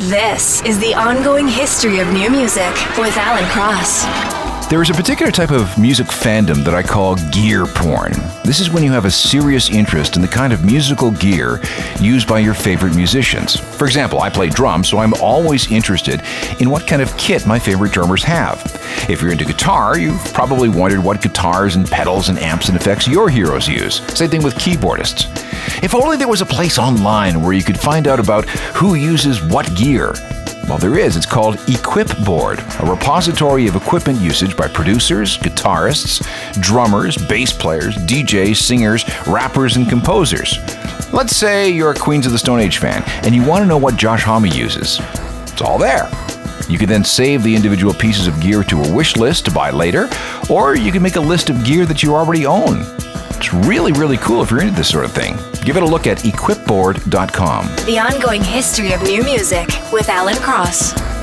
This is the ongoing history of new music with Alan Cross. There is a particular type of music fandom that I call gear porn. This is when you have a serious interest in the kind of musical gear used by your favorite musicians. For example, I play drums, so I'm always interested in what kind of kit my favorite drummers have. If you're into guitar, you've probably wondered what guitars and pedals and amps and effects your heroes use. Same thing with keyboardists. If only there was a place online where you could find out about who uses what gear. Well, there is. It's called Equipboard, a repository of equipment usage by producers, guitarists, drummers, bass players, DJs, singers, rappers, and composers. Let's say you're a Queens of the Stone Age fan and you want to know what Josh Homme uses. It's all there. You can then save the individual pieces of gear to a wish list to buy later, or you can make a list of gear that you already own. It's really, really cool if you're into this sort of thing. Give it a look at equipboard.com. The ongoing history of new music with Alan Cross.